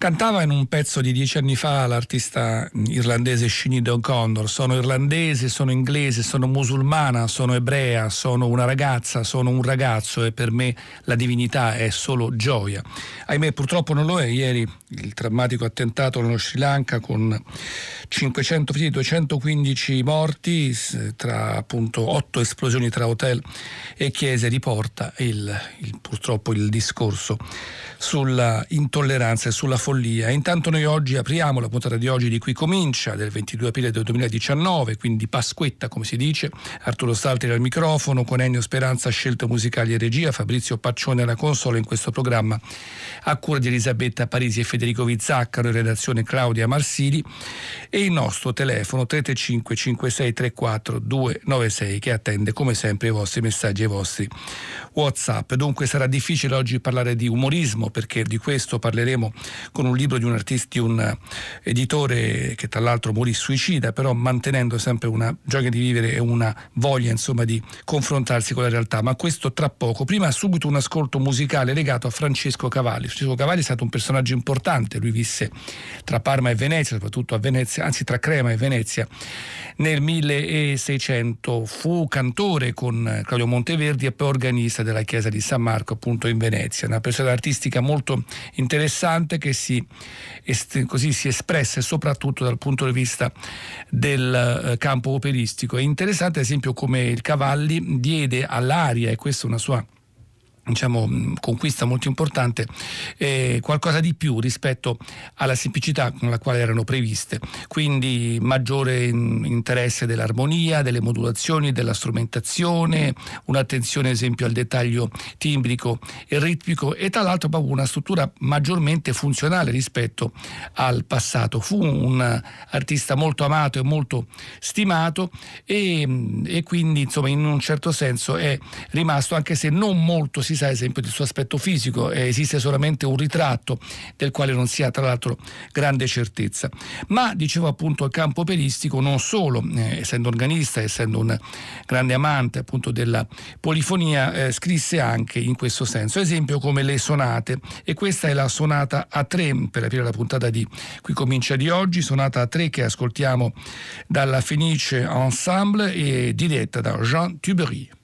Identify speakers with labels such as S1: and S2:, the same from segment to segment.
S1: Cantava in un pezzo di dieci anni fa l'artista irlandese Sinead O'Connor. Sono irlandese, sono inglese, sono musulmana, sono ebrea, sono una ragazza, sono un ragazzo e per me la divinità è solo gioia. Ahimè, purtroppo non lo è. Ieri il drammatico attentato nello Sri Lanka con 500 feriti, 215 morti, tra appunto otto esplosioni tra hotel e chiese riporta il, il, purtroppo il discorso sulla intolleranza e sulla follia. Intanto noi oggi apriamo la puntata di oggi di qui comincia del 22 aprile del 2019, quindi Pasquetta come si dice, Arturo Staltri al microfono, con Ennio Speranza scelte musicali e regia, Fabrizio Paccione alla console in questo programma a cura di Elisabetta Parisi e Federico Vizzaccaro in redazione Claudia Marsili e il nostro telefono 335 5634 296 che attende come sempre i vostri messaggi e i vostri Whatsapp. Dunque sarà difficile oggi parlare di umorismo perché di questo parleremo con un libro di un artista, di un editore che tra l'altro morì suicida, però mantenendo sempre una gioia di vivere e una voglia insomma di confrontarsi con la realtà. Ma questo tra poco. Prima subito un ascolto musicale legato a Francesco Cavalli. Francesco Cavalli è stato un personaggio importante, lui visse tra Parma e Venezia, soprattutto a Venezia, anzi tra Crema e Venezia nel 1600. Fu cantore con Claudio Monteverdi e poi organista della chiesa di San Marco appunto in Venezia, una persona artistica molto interessante che si, così, si espresse soprattutto dal punto di vista del eh, campo operistico. È interessante ad esempio come il Cavalli diede all'aria, e questa è una sua diciamo, conquista molto importante, eh, qualcosa di più rispetto alla semplicità con la quale erano previste, quindi maggiore interesse dell'armonia, delle modulazioni, della strumentazione, un'attenzione ad esempio al dettaglio timbrico e ritmico e tra l'altro proprio una struttura maggiormente funzionale rispetto al passato. Fu un artista molto amato e molto stimato e, e quindi insomma in un certo senso è rimasto anche se non molto si sa ad esempio del suo aspetto fisico, eh, esiste solamente un ritratto del quale non si ha tra l'altro grande certezza. Ma dicevo appunto il campo operistico non solo, eh, essendo organista, essendo un grande amante appunto della polifonia, eh, scrisse anche in questo senso, ad esempio come le sonate e questa è la sonata A3 per aprire la puntata di qui comincia di oggi, sonata A3 che ascoltiamo dalla Fenice Ensemble e diretta da Jean Tubery.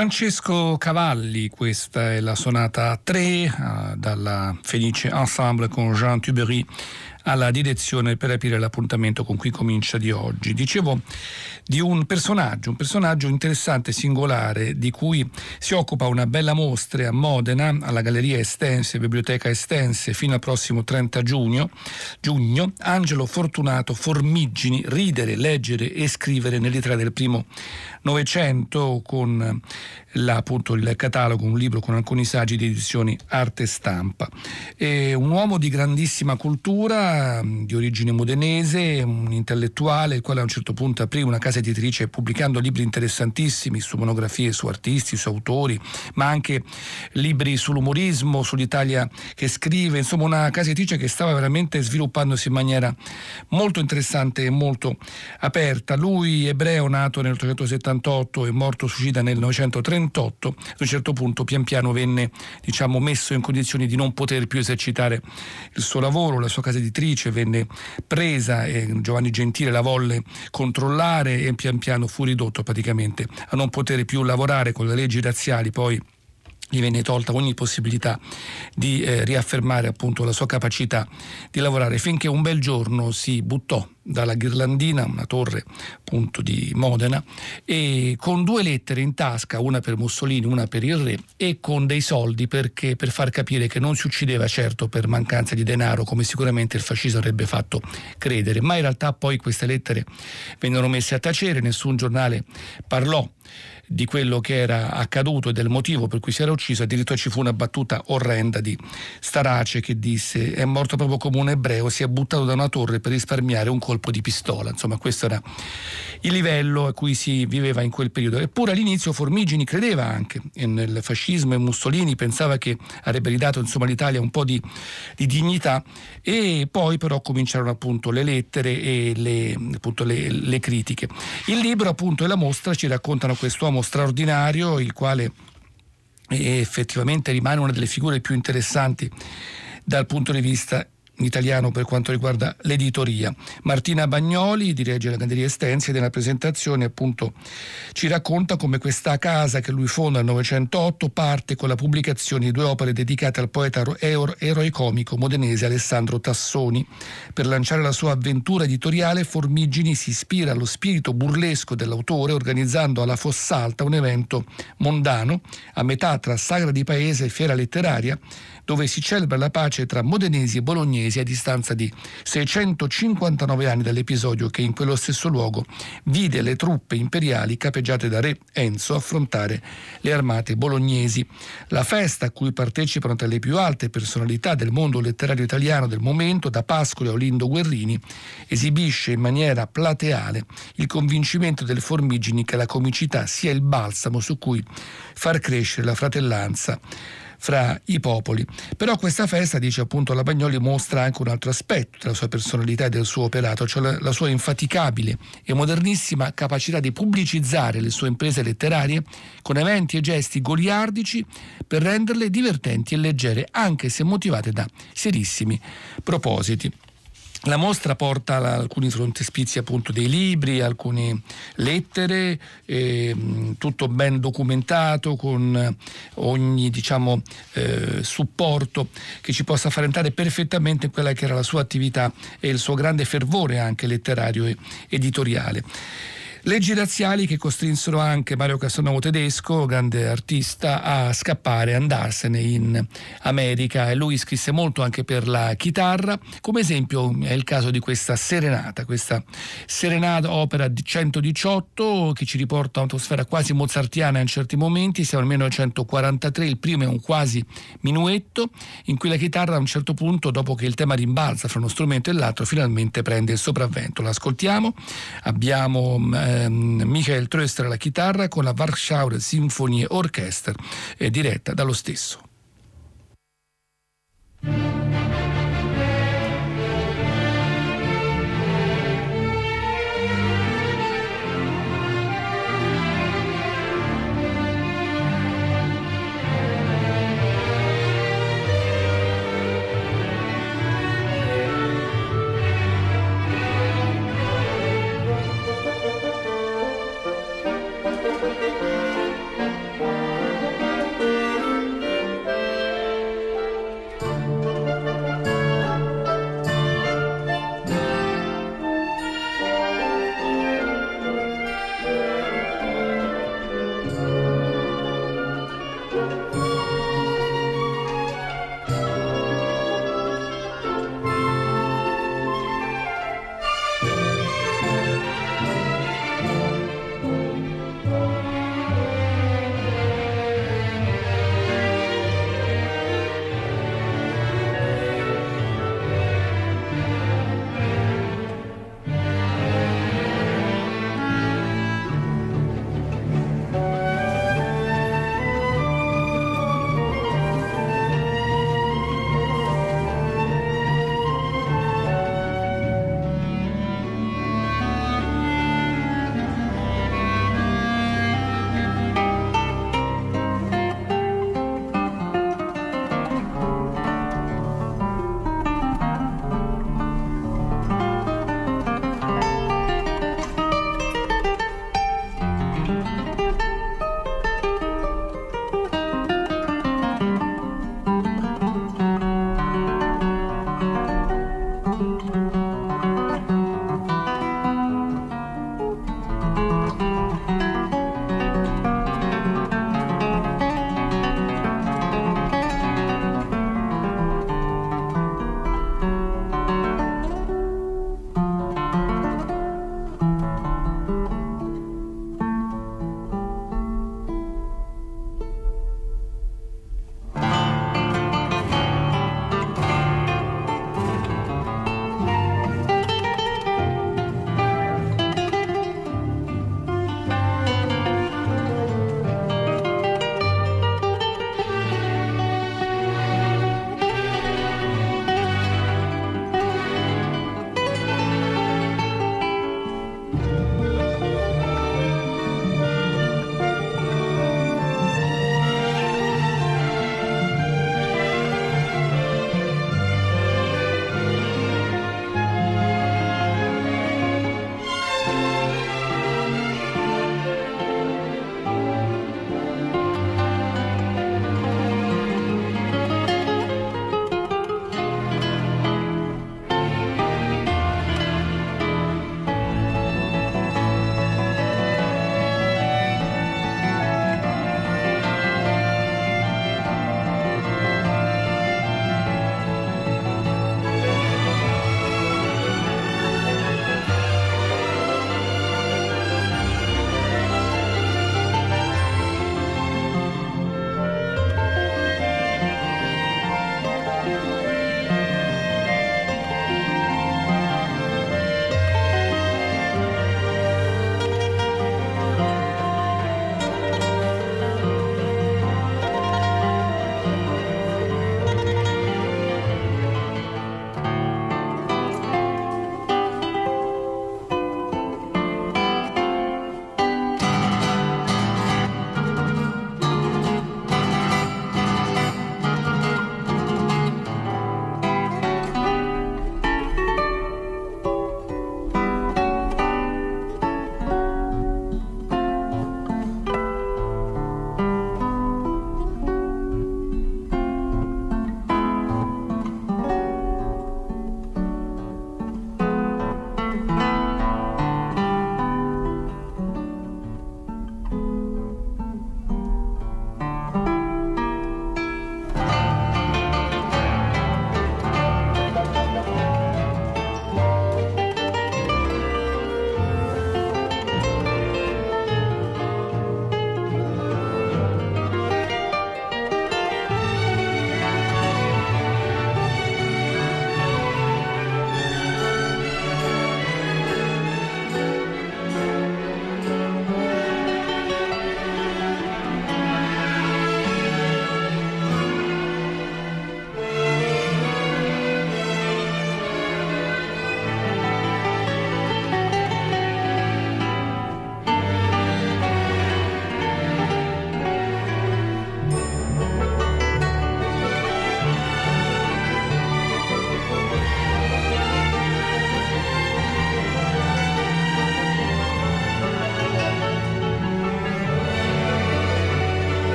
S1: Francesco Cavalli, questa è la sonata 3 uh, dalla Felice Ensemble con Jean Tubery alla direzione per aprire l'appuntamento con cui comincia di oggi. Dicevo di un personaggio, un personaggio interessante, singolare, di cui si occupa una bella mostra a Modena, alla Galleria Estense, Biblioteca Estense, fino al prossimo 30 giugno, giugno. Angelo Fortunato Formigini, ridere, leggere e scrivere nell'Italia del primo Novecento con la, appunto, il catalogo, un libro con alcuni saggi di edizioni Arte e Stampa. È un uomo di grandissima cultura, di origine modenese, un intellettuale, il quale a un certo punto aprì una casa editrice pubblicando libri interessantissimi su monografie su artisti, su autori, ma anche libri sull'umorismo, sull'Italia che scrive, insomma una casa editrice che stava veramente sviluppandosi in maniera molto interessante e molto aperta. Lui, ebreo, nato nel 1878 e morto suicida nel 1930, 1938 ad un certo punto pian piano venne diciamo, messo in condizioni di non poter più esercitare il suo lavoro, la sua casa editrice venne presa e Giovanni Gentile la volle controllare e pian piano fu ridotto praticamente a non poter più lavorare con le leggi razziali poi gli venne tolta ogni possibilità di eh, riaffermare appunto la sua capacità di lavorare. Finché un bel giorno si buttò dalla Ghirlandina, una torre appunto di Modena, e con due lettere in tasca, una per Mussolini, una per il re, e con dei soldi perché, per far capire che non si uccideva certo per mancanza di denaro, come sicuramente il fascismo avrebbe fatto credere, ma in realtà poi queste lettere vennero messe a tacere, nessun giornale parlò di quello che era accaduto e del motivo per cui si era ucciso, addirittura ci fu una battuta orrenda di Starace che disse è morto proprio come un ebreo, si è buttato da una torre per risparmiare un colpo di pistola. Insomma, questo era il livello a cui si viveva in quel periodo. Eppure all'inizio Formigini credeva anche nel fascismo e Mussolini pensava che avrebbe ridato insomma, all'Italia un po' di, di, dignità e poi però cominciarono appunto le lettere e le, appunto, le, le critiche. Il libro appunto e la mostra ci raccontano quest'uomo straordinario, il quale effettivamente rimane una delle figure più interessanti dal punto di vista italiano per quanto riguarda l'editoria. Martina Bagnoli dirige la Galleria Estensi nella presentazione appunto ci racconta come questa casa che lui fonda nel 1908 parte con la pubblicazione di due opere dedicate al poeta eroe comico modenese Alessandro Tassoni. Per lanciare la sua avventura editoriale Formigini si ispira allo spirito burlesco dell'autore organizzando alla Fossalta un evento mondano a metà tra sagra di paese e fiera letteraria dove si celebra la pace tra modenesi e bolognesi a distanza di 659 anni dall'episodio che in quello stesso luogo vide le truppe imperiali capeggiate da re Enzo affrontare le armate bolognesi. La festa a cui partecipano tra le più alte personalità del mondo letterario italiano del momento, da Pascoli a Olindo Guerrini, esibisce in maniera plateale il convincimento del Formigini che la comicità sia il balsamo su cui far crescere la fratellanza fra i popoli. Però questa festa, dice appunto la Bagnoli, mostra anche un altro aspetto della sua personalità e del suo operato, cioè la, la sua infaticabile e modernissima capacità di pubblicizzare le sue imprese letterarie con eventi e gesti goliardici per renderle divertenti e leggere, anche se motivate da serissimi propositi. La mostra porta alcuni frontespizi appunto dei libri, alcune lettere, eh, tutto ben documentato con ogni diciamo, eh, supporto che ci possa far entrare perfettamente in quella che era la sua attività e il suo grande fervore anche letterario e editoriale. Leggi razziali che costrinsero anche Mario Casanovo tedesco, grande artista, a scappare, andarsene in America. E lui scrisse molto anche per la chitarra, come esempio è il caso di questa Serenata, questa Serenata opera di 118 che ci riporta a un'atmosfera quasi mozartiana in certi momenti, siamo nel 1943, il primo è un quasi minuetto in cui la chitarra a un certo punto, dopo che il tema rimbalza fra uno strumento e l'altro, finalmente prende il sopravvento. L'ascoltiamo, abbiamo eh, ehm, Michael Tröster alla chitarra con la Warschauer Symphony Orchestra eh, diretta dallo stesso.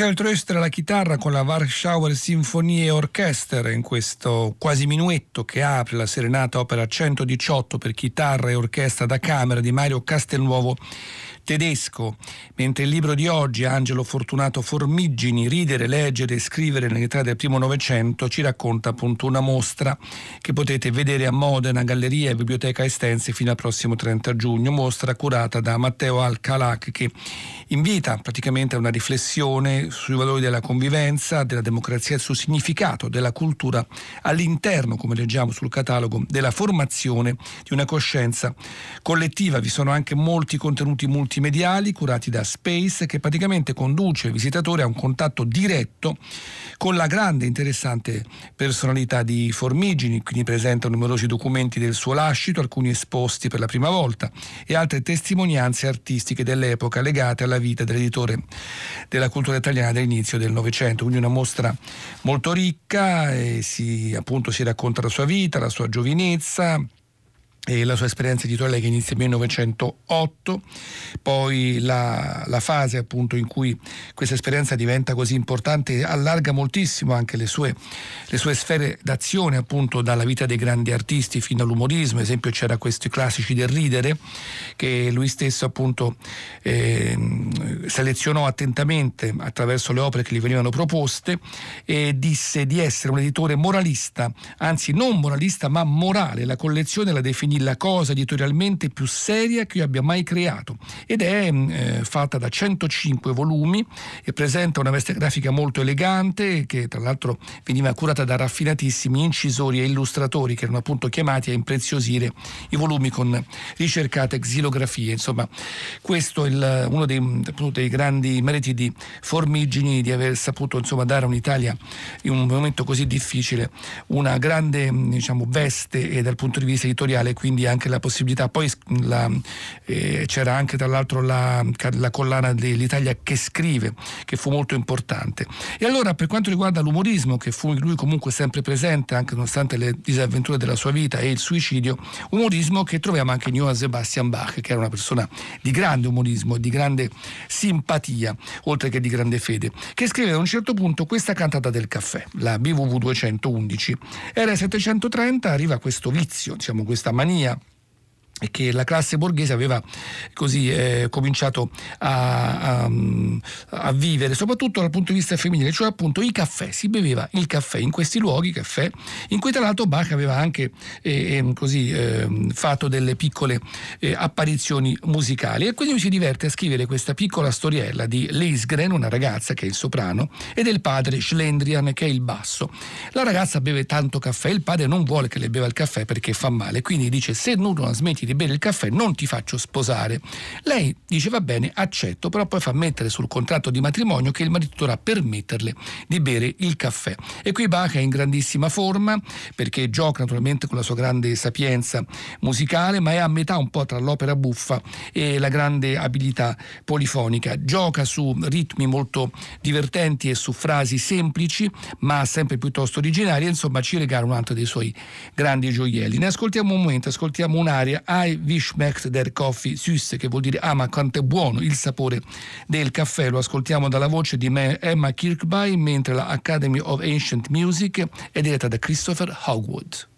S1: Michael Tröster alla chitarra con la Warschauer Sinfonie Orchester in questo quasi minuetto che apre la serenata opera 118 per chitarra e orchestra da camera di Mario Castelnuovo tedesco, mentre il libro di oggi, Angelo Fortunato Formigini, Ridere, leggere e scrivere nell'età del primo Novecento, ci racconta appunto una mostra che potete vedere a Modena, Galleria e Biblioteca Estense fino al prossimo 30 giugno, mostra curata da Matteo Alcalac che invita praticamente a una riflessione sui valori della convivenza, della democrazia e sul significato della cultura all'interno, come leggiamo sul catalogo, della formazione di una coscienza collettiva. Vi sono anche molti contenuti multimediali curati da Space che praticamente conduce il visitatore a un contatto diretto con la grande e interessante personalità di Formigini, quindi presenta numerosi documenti del suo lascito, alcuni esposti per la prima volta e altre testimonianze artistiche dell'epoca legate alla vita dell'editore della cultura italiana dell'inizio del Novecento. Quindi una mostra molto ricca e si, appunto, si racconta la sua vita, la sua giovinezza e la sua esperienza editoriale che inizia nel 1908, poi la, la, fase appunto in cui questa esperienza diventa così importante allarga moltissimo anche le sue, le sue sfere d'azione appunto dalla vita dei grandi artisti fino all'umorismo, ad esempio c'era questi classici del ridere che lui stesso appunto eh, selezionò attentamente attraverso le opere che gli venivano proposte e disse di essere un editore moralista, anzi non moralista ma morale, la collezione la definì la cosa editorialmente più seria che io abbia mai creato ed è mm, eh, fatta da 105 volumi e presenta una veste grafica molto elegante che tra l'altro veniva curata da raffinatissimi incisori e illustratori che erano appunto chiamati a impreziosire i volumi con ricercate xilografie. Insomma, questo è il, uno dei, appunto, dei, grandi meriti di Formigini di aver saputo insomma, dare a un'Italia in un momento così difficile una grande diciamo, veste e dal punto di vista editoriale quindi anche la possibilità, poi la, eh, c'era anche tra l'altro la, la collana dell'Italia che scrive, che fu molto importante. E allora per quanto riguarda l'umorismo, che fu lui comunque sempre presente, anche nonostante le disavventure della sua vita e il suicidio, umorismo che troviamo anche in Johann Sebastian Bach, che era una persona di grande umorismo, di grande simpatia, oltre che di grande fede, che scrive a un certo punto questa cantata del caffè, la BVV 211. Era 730, arriva questo vizio, diciamo questa mania mania e che la classe borghese aveva così eh, cominciato a, a, a, vivere, soprattutto dal punto di vista femminile, cioè appunto i caffè, si beveva il caffè in questi luoghi, caffè, in cui tra l'altro Bach aveva anche eh, ehm, così, eh, fatto delle piccole eh, apparizioni musicali e quindi si diverte a scrivere questa piccola storiella di Leisgren, una ragazza che è il soprano, e del padre Schlendrian che è il basso. La ragazza beve tanto caffè, il padre non vuole che le beva il caffè perché fa male, quindi dice se non smetti di bere il caffè non ti faccio sposare. Lei dice va bene, accetto, però poi fa mettere sul contratto di matrimonio che il marito dovrà permetterle di bere il caffè. E qui Bach è in grandissima forma perché gioca naturalmente con la sua grande sapienza musicale, ma è a metà un po' tra l'opera buffa e la grande abilità polifonica. Gioca su ritmi molto divertenti e su frasi semplici, ma sempre piuttosto originali, insomma ci regala un altro dei suoi grandi gioielli. Ne ascoltiamo un momento, ascoltiamo un'aria Wie schmeckt der Coffee Süß, che vuol dire ah ma quanto è buono il sapore del caffè. Lo ascoltiamo dalla voce di Emma Kirkby, mentre la Academy of Ancient Music è diretta da Christopher Hogwood.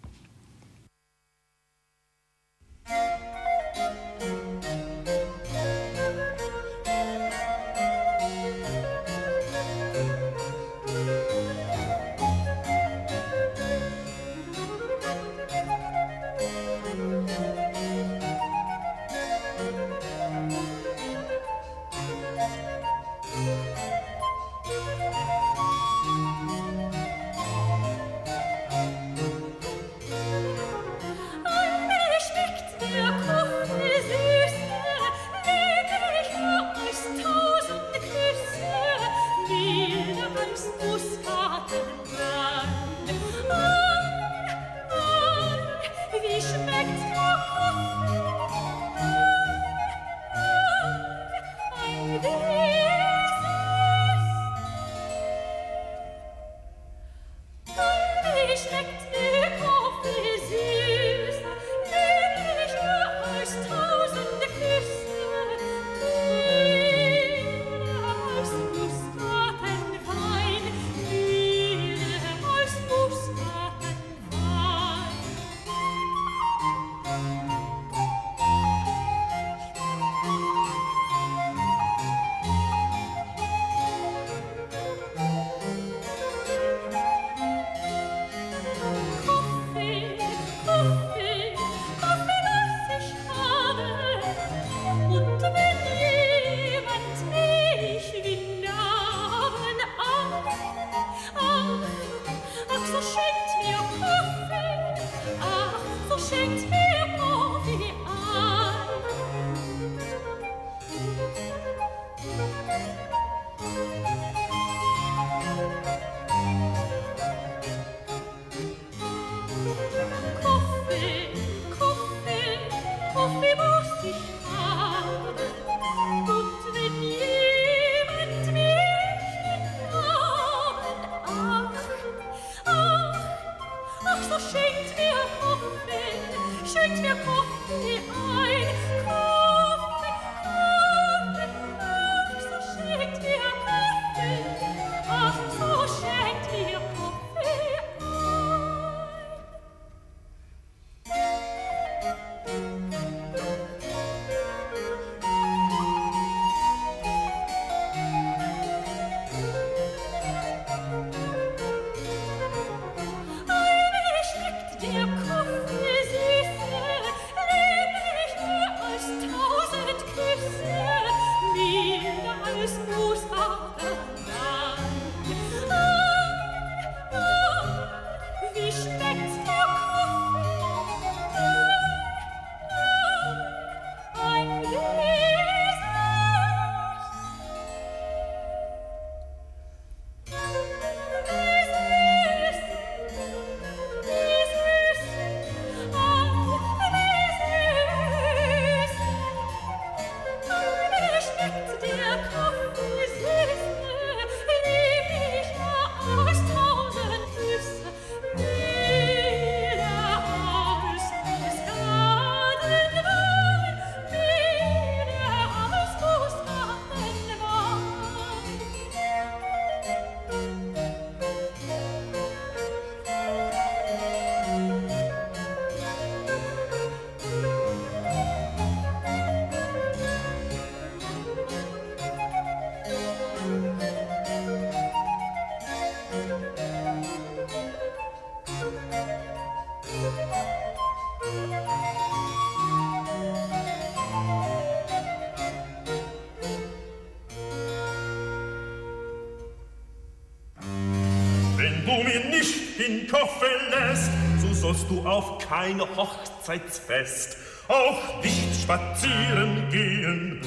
S2: Sollst du auf keine Hochzeitsfest, auch nicht spazieren gehen.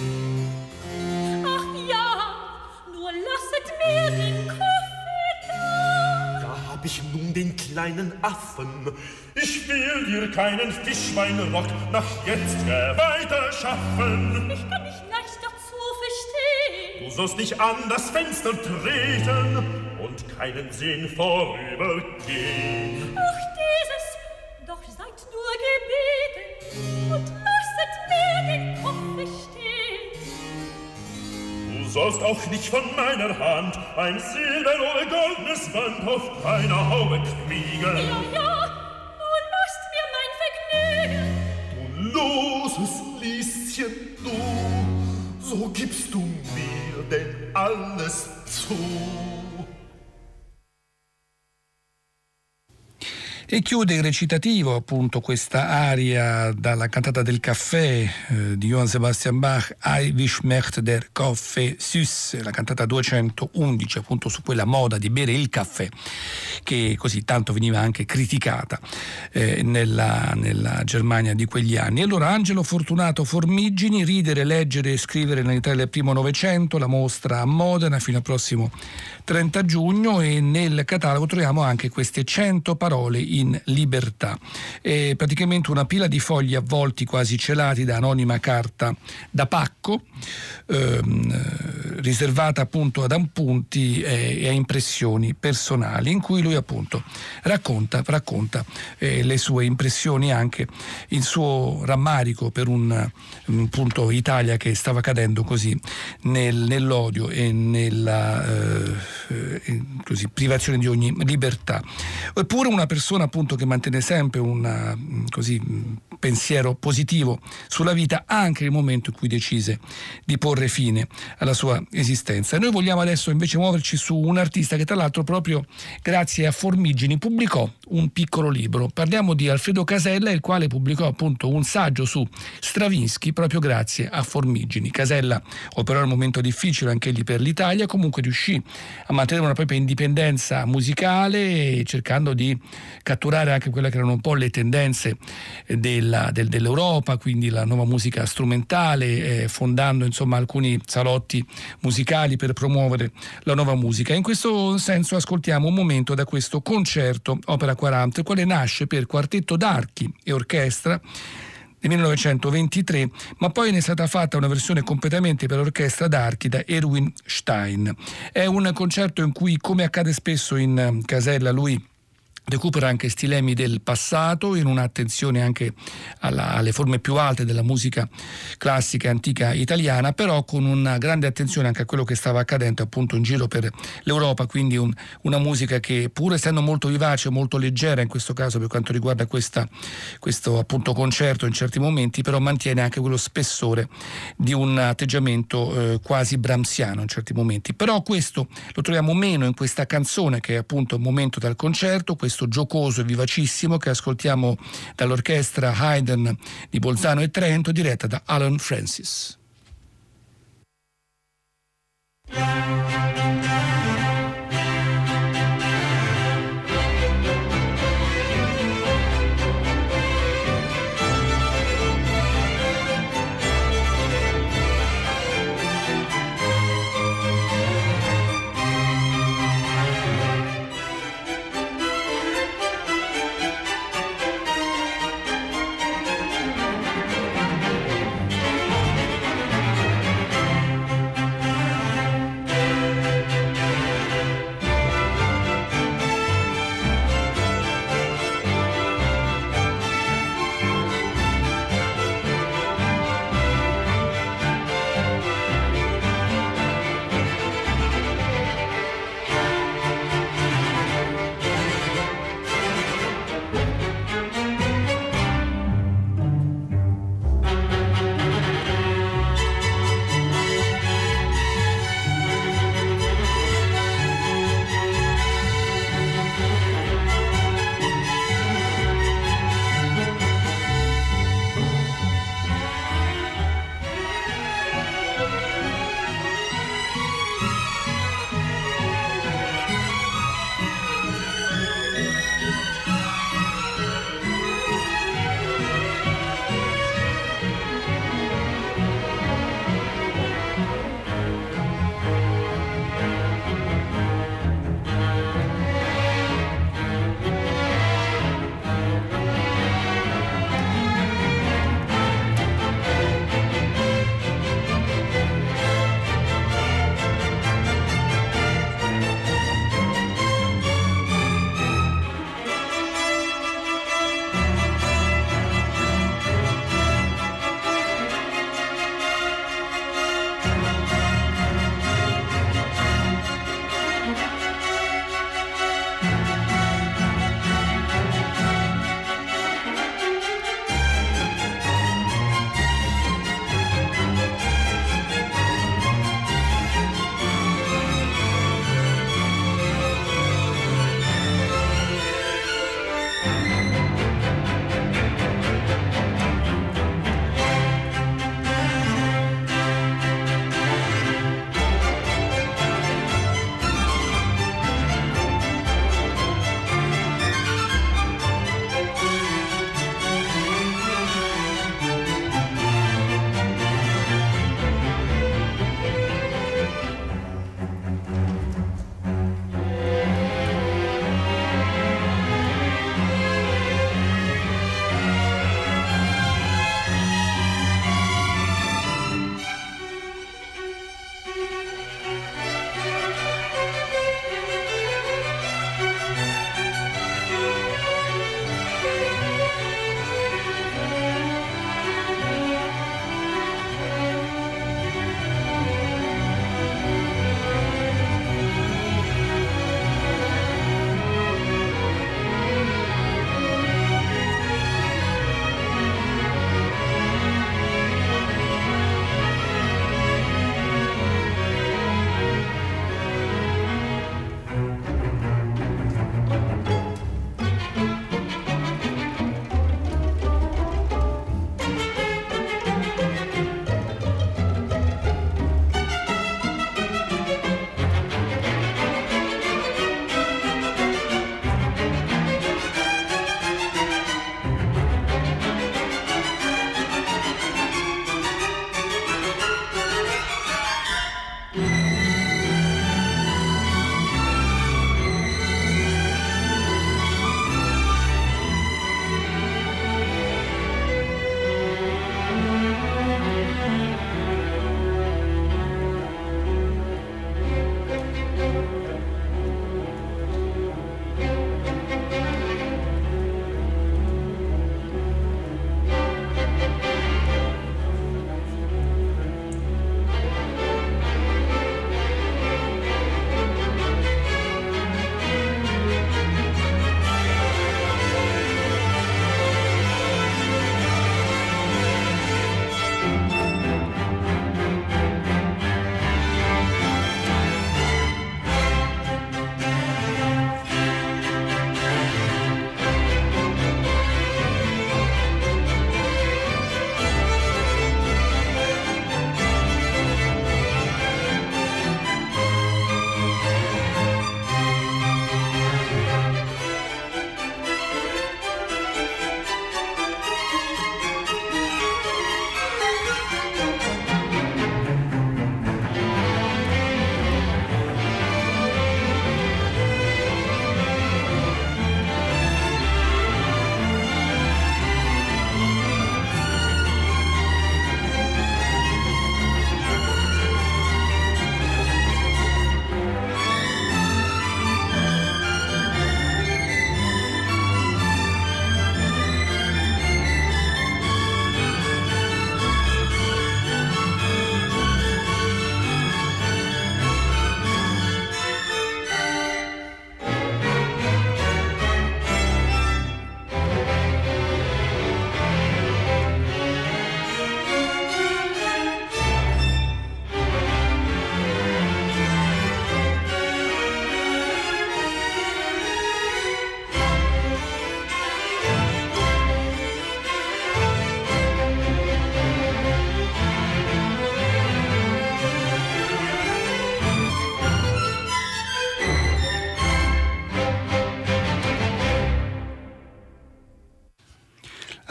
S3: Ach ja, nur lasset mir den Koffer da.
S2: Da hab ich nun den kleinen Affen. Ich will dir keinen Fischweinrock nach jetzt weiter schaffen.
S3: Ich kann mich leicht dazu verstehen.
S2: Du sollst nicht an das Fenster treten und keinen Sinn vorübergehen.
S3: Ach,
S2: sollst auch nicht von meiner Hand ein silber oder goldenes Band auf deiner Haube kriegen.
S3: Ja, ja, nur lasst mir mein
S2: Vergnügen. Du loses Lieschen, du, so gibst du mir denn alles zu.
S1: E chiude il recitativo appunto questa aria dalla cantata del caffè eh, di Johann Sebastian Bach, I wish möchte der Kaffee süß, la cantata 211 appunto su quella moda di bere il caffè che così tanto veniva anche criticata eh, nella, nella, Germania di quegli anni. Allora Angelo Fortunato Formigini, ridere, leggere e scrivere nell'Italia del primo Novecento, la mostra a Modena fino al prossimo 30 giugno e nel catalogo troviamo anche queste 100 parole in libertà. È praticamente una pila di fogli avvolti quasi celati da anonima carta da pacco, ehm, riservata appunto ad appunti e, e, a impressioni personali, in cui lui appunto racconta, racconta eh, le sue impressioni anche il suo rammarico per un, un punto Italia che stava cadendo così nel, nell'odio e nella eh, così, privazione di ogni libertà. Eppure una persona appunto che mantenne sempre un così, pensiero positivo sulla vita anche nel momento in cui decise di porre fine alla sua esistenza. Noi vogliamo adesso invece muoverci su un artista che tra l'altro proprio grazie a Formigini pubblicò un piccolo libro. Parliamo di Alfredo Casella, il quale pubblicò appunto un saggio su Stravinsky proprio grazie a Formigini. Casella operò in un momento difficile anche lì per l'Italia, comunque riuscì a mantenere una propria indipendenza musicale cercando di catturare anche quelle che erano un po' le tendenze della, del, dell'Europa, quindi la nuova musica strumentale, eh, fondando insomma alcuni salotti musicali per promuovere la nuova musica. In questo senso ascoltiamo un momento da questo concerto Opera 40, il quale nasce per quartetto d'archi e orchestra del 1923, ma poi ne è stata fatta una versione completamente per orchestra d'archi da Erwin Stein. È un concerto in cui, come accade spesso in Casella, lui recupera anche stilemi del passato in un'attenzione anche alla, alle forme più alte della musica classica e antica italiana, però con una grande attenzione anche a quello che stava accadendo appunto in giro per l'Europa, quindi un, una musica che pur essendo molto vivace, molto leggera in questo caso per quanto riguarda questa, questo appunto concerto in certi momenti, però mantiene anche quello spessore di un atteggiamento eh, quasi bramsiano in certi momenti. Però questo lo troviamo meno in questa canzone che è appunto un momento dal concerto, questo questo giocoso e vivacissimo che ascoltiamo dall'orchestra Haydn di Bolzano e Trento diretta da Alan Francis.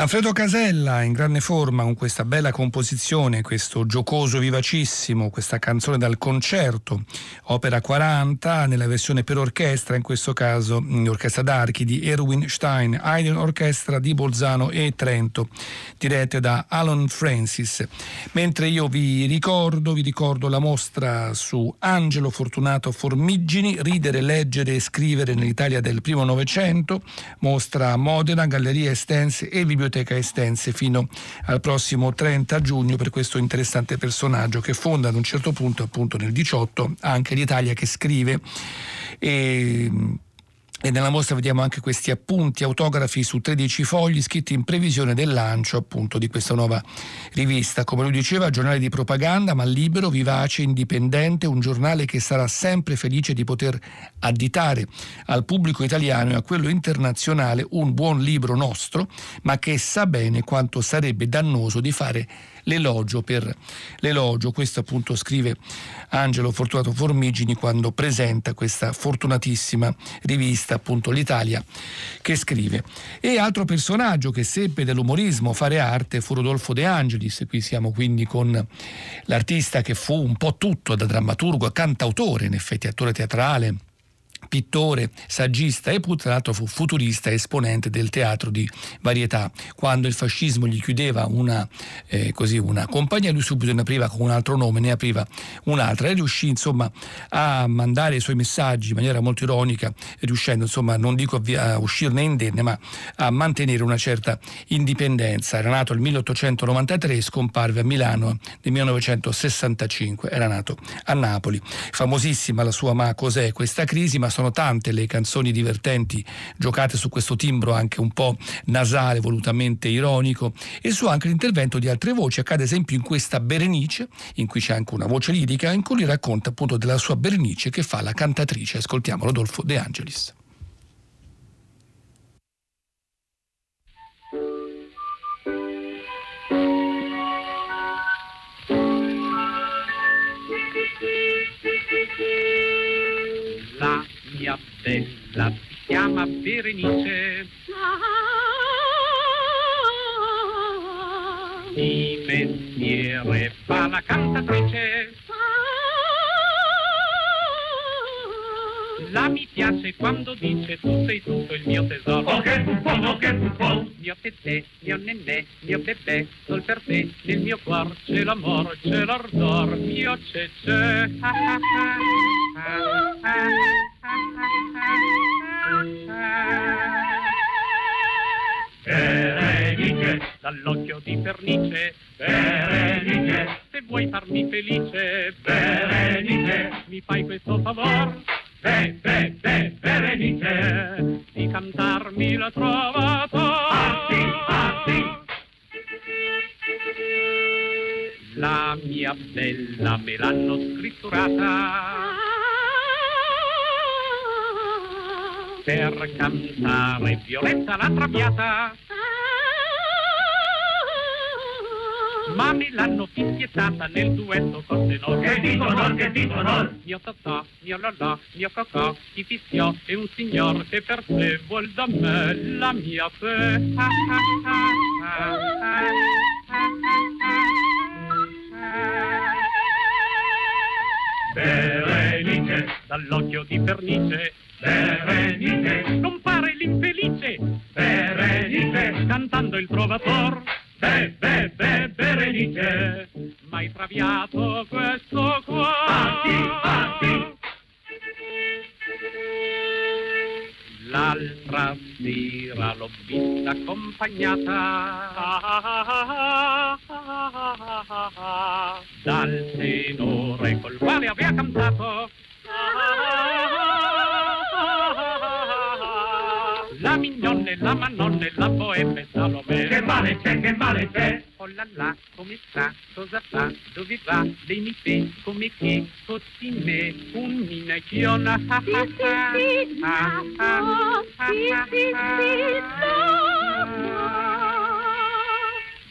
S1: Alfredo Casella in grande forma con questa bella composizione, questo giocoso vivacissimo, questa canzone dal concerto, opera 40 nella versione per orchestra, in questo caso l'orchestra d'archi di Erwin Stein, Haydn Orchestra di Bolzano e Trento, dirette da Alan Francis. Mentre io vi ricordo, vi ricordo la mostra su Angelo Fortunato Formigini, Ridere, leggere e scrivere nell'Italia del primo Novecento, mostra a Modena, Galleria Estense e Biblioteca Biblioteca Estense fino al prossimo 30 giugno per questo interessante personaggio che fonda ad un certo punto, appunto nel 18, anche l'Italia che scrive. E e nella mostra vediamo anche questi appunti autografi su 13 fogli scritti in previsione del lancio appunto di questa nuova rivista. Come lui diceva, giornale di propaganda, ma libero, vivace, indipendente, un giornale che sarà sempre felice di poter additare al pubblico italiano e a quello internazionale un buon libro nostro, ma che sa bene quanto sarebbe dannoso di fare l'elogio per l'elogio. Questo appunto scrive Angelo Fortunato Formigini quando presenta questa fortunatissima rivista appunto l'Italia che scrive. E altro personaggio che seppe dell'umorismo fare arte fu Rodolfo De Angelis, qui siamo quindi con l'artista che fu un po' tutto da drammaturgo cantautore, in effetti attore teatrale pittore, saggista e tra l'altro fu futurista esponente del teatro di varietà. Quando il fascismo gli chiudeva una, eh, così, una compagnia, lui subito ne apriva con un altro nome, ne apriva un'altra e riuscì insomma a mandare i suoi messaggi in maniera molto ironica, riuscendo insomma non dico a uscirne indenne, ma a mantenere una certa indipendenza. Era nato nel 1893 e scomparve a Milano nel 1965, era nato a Napoli. Famosissima la sua Ma cos'è questa crisi, ma sono tante le canzoni divertenti giocate su questo timbro anche un po' nasale, volutamente ironico e su anche l'intervento di altre voci. Accade ad esempio in questa Berenice, in cui c'è anche una voce lirica, in cui racconta appunto della sua Berenice che fa la cantatrice. Ascoltiamo Rodolfo De Angelis.
S4: Mia bella si chiama Berenice. Di mestiere fa la cantatrice. La mi piace quando dice tu sei tutto il mio tesoro.
S2: Oh che buffon, oh che buffon!
S4: Mio tetè, mio nenè, mio bebè, sol per te, nel mio cuor c'è l'amor, c'è l'ardor, mio c'è c'è.
S2: Berenice,
S4: dall'occhio di pernice,
S2: Berenice,
S4: se vuoi farmi felice,
S2: Berenice,
S4: mi fai questo favor
S2: Be, be, be, Berenice,
S4: di cantarmi la trovata.
S2: Ah sì, ah sì.
S4: La mia bella me l'hanno scritturata per cantare Violetta la traviata. Ma me l'hanno fischiettata nel duetto col tenore.
S2: Che dicono, che dicono?
S4: Mio totò, mio lolò, mio cocò, chi fischiò è un signor che per te vuol da me la mia fe.
S2: Berenice,
S4: Dall'occhio di pernice
S2: Berenice,
S4: compare l'infelice
S2: Berenice,
S4: cantando il trovator.
S2: be, be, be, Berenice,
S4: Mai traviato questo
S2: sì, ah sì.
S4: L'altra sera l'ho vista accompagnata dal tenore col quale aveva cantato. La mignonne, la manonne, la boemme, Salome.
S2: Che male c'è, che male c'è?
S4: Oh là là, come sta, cosa fa, dove va, lei mi fa, come che, così me, un minacchiona.
S3: Sì, Napo, sì, sì, sì,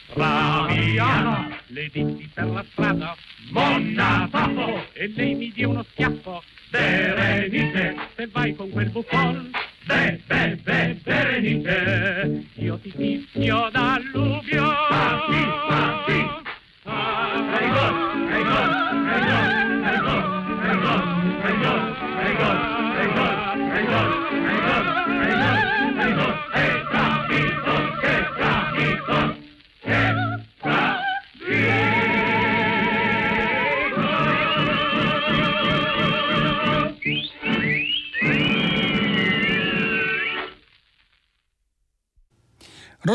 S2: Raviano,
S4: Le dissi per la strada
S2: Monna Papo,
S4: e lei mi dia uno schiaffo.
S2: Berenice,
S4: Se vai con quel buffon,
S2: beh, se, se, serenice,
S4: io ti fischio d'alluvio. Parti, parti! Ah, prego, prego, prego!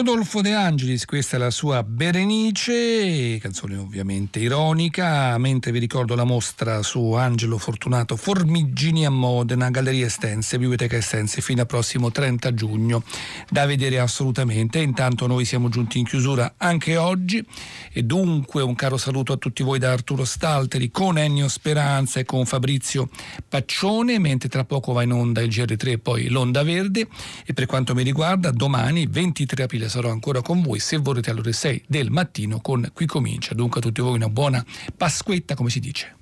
S1: Rodolfo De Angelis, questa è la sua Berenice, canzone ovviamente ironica, mentre vi ricordo la mostra su Angelo Fortunato Formigini a Modena, Galleria Estense, Biblioteca Estense, fino al prossimo 30 giugno, da vedere assolutamente. Intanto noi siamo giunti in chiusura anche oggi. E dunque un caro saluto a tutti voi da Arturo Stalteri con Ennio Speranza e con Fabrizio Paccione, mentre tra poco va in onda il GR3 e poi l'Onda Verde. E per quanto mi riguarda domani 23 aprile sarò ancora con voi se vorrete alle ore 6 del mattino con Qui Comincia. Dunque a tutti voi una buona Pasquetta come si dice.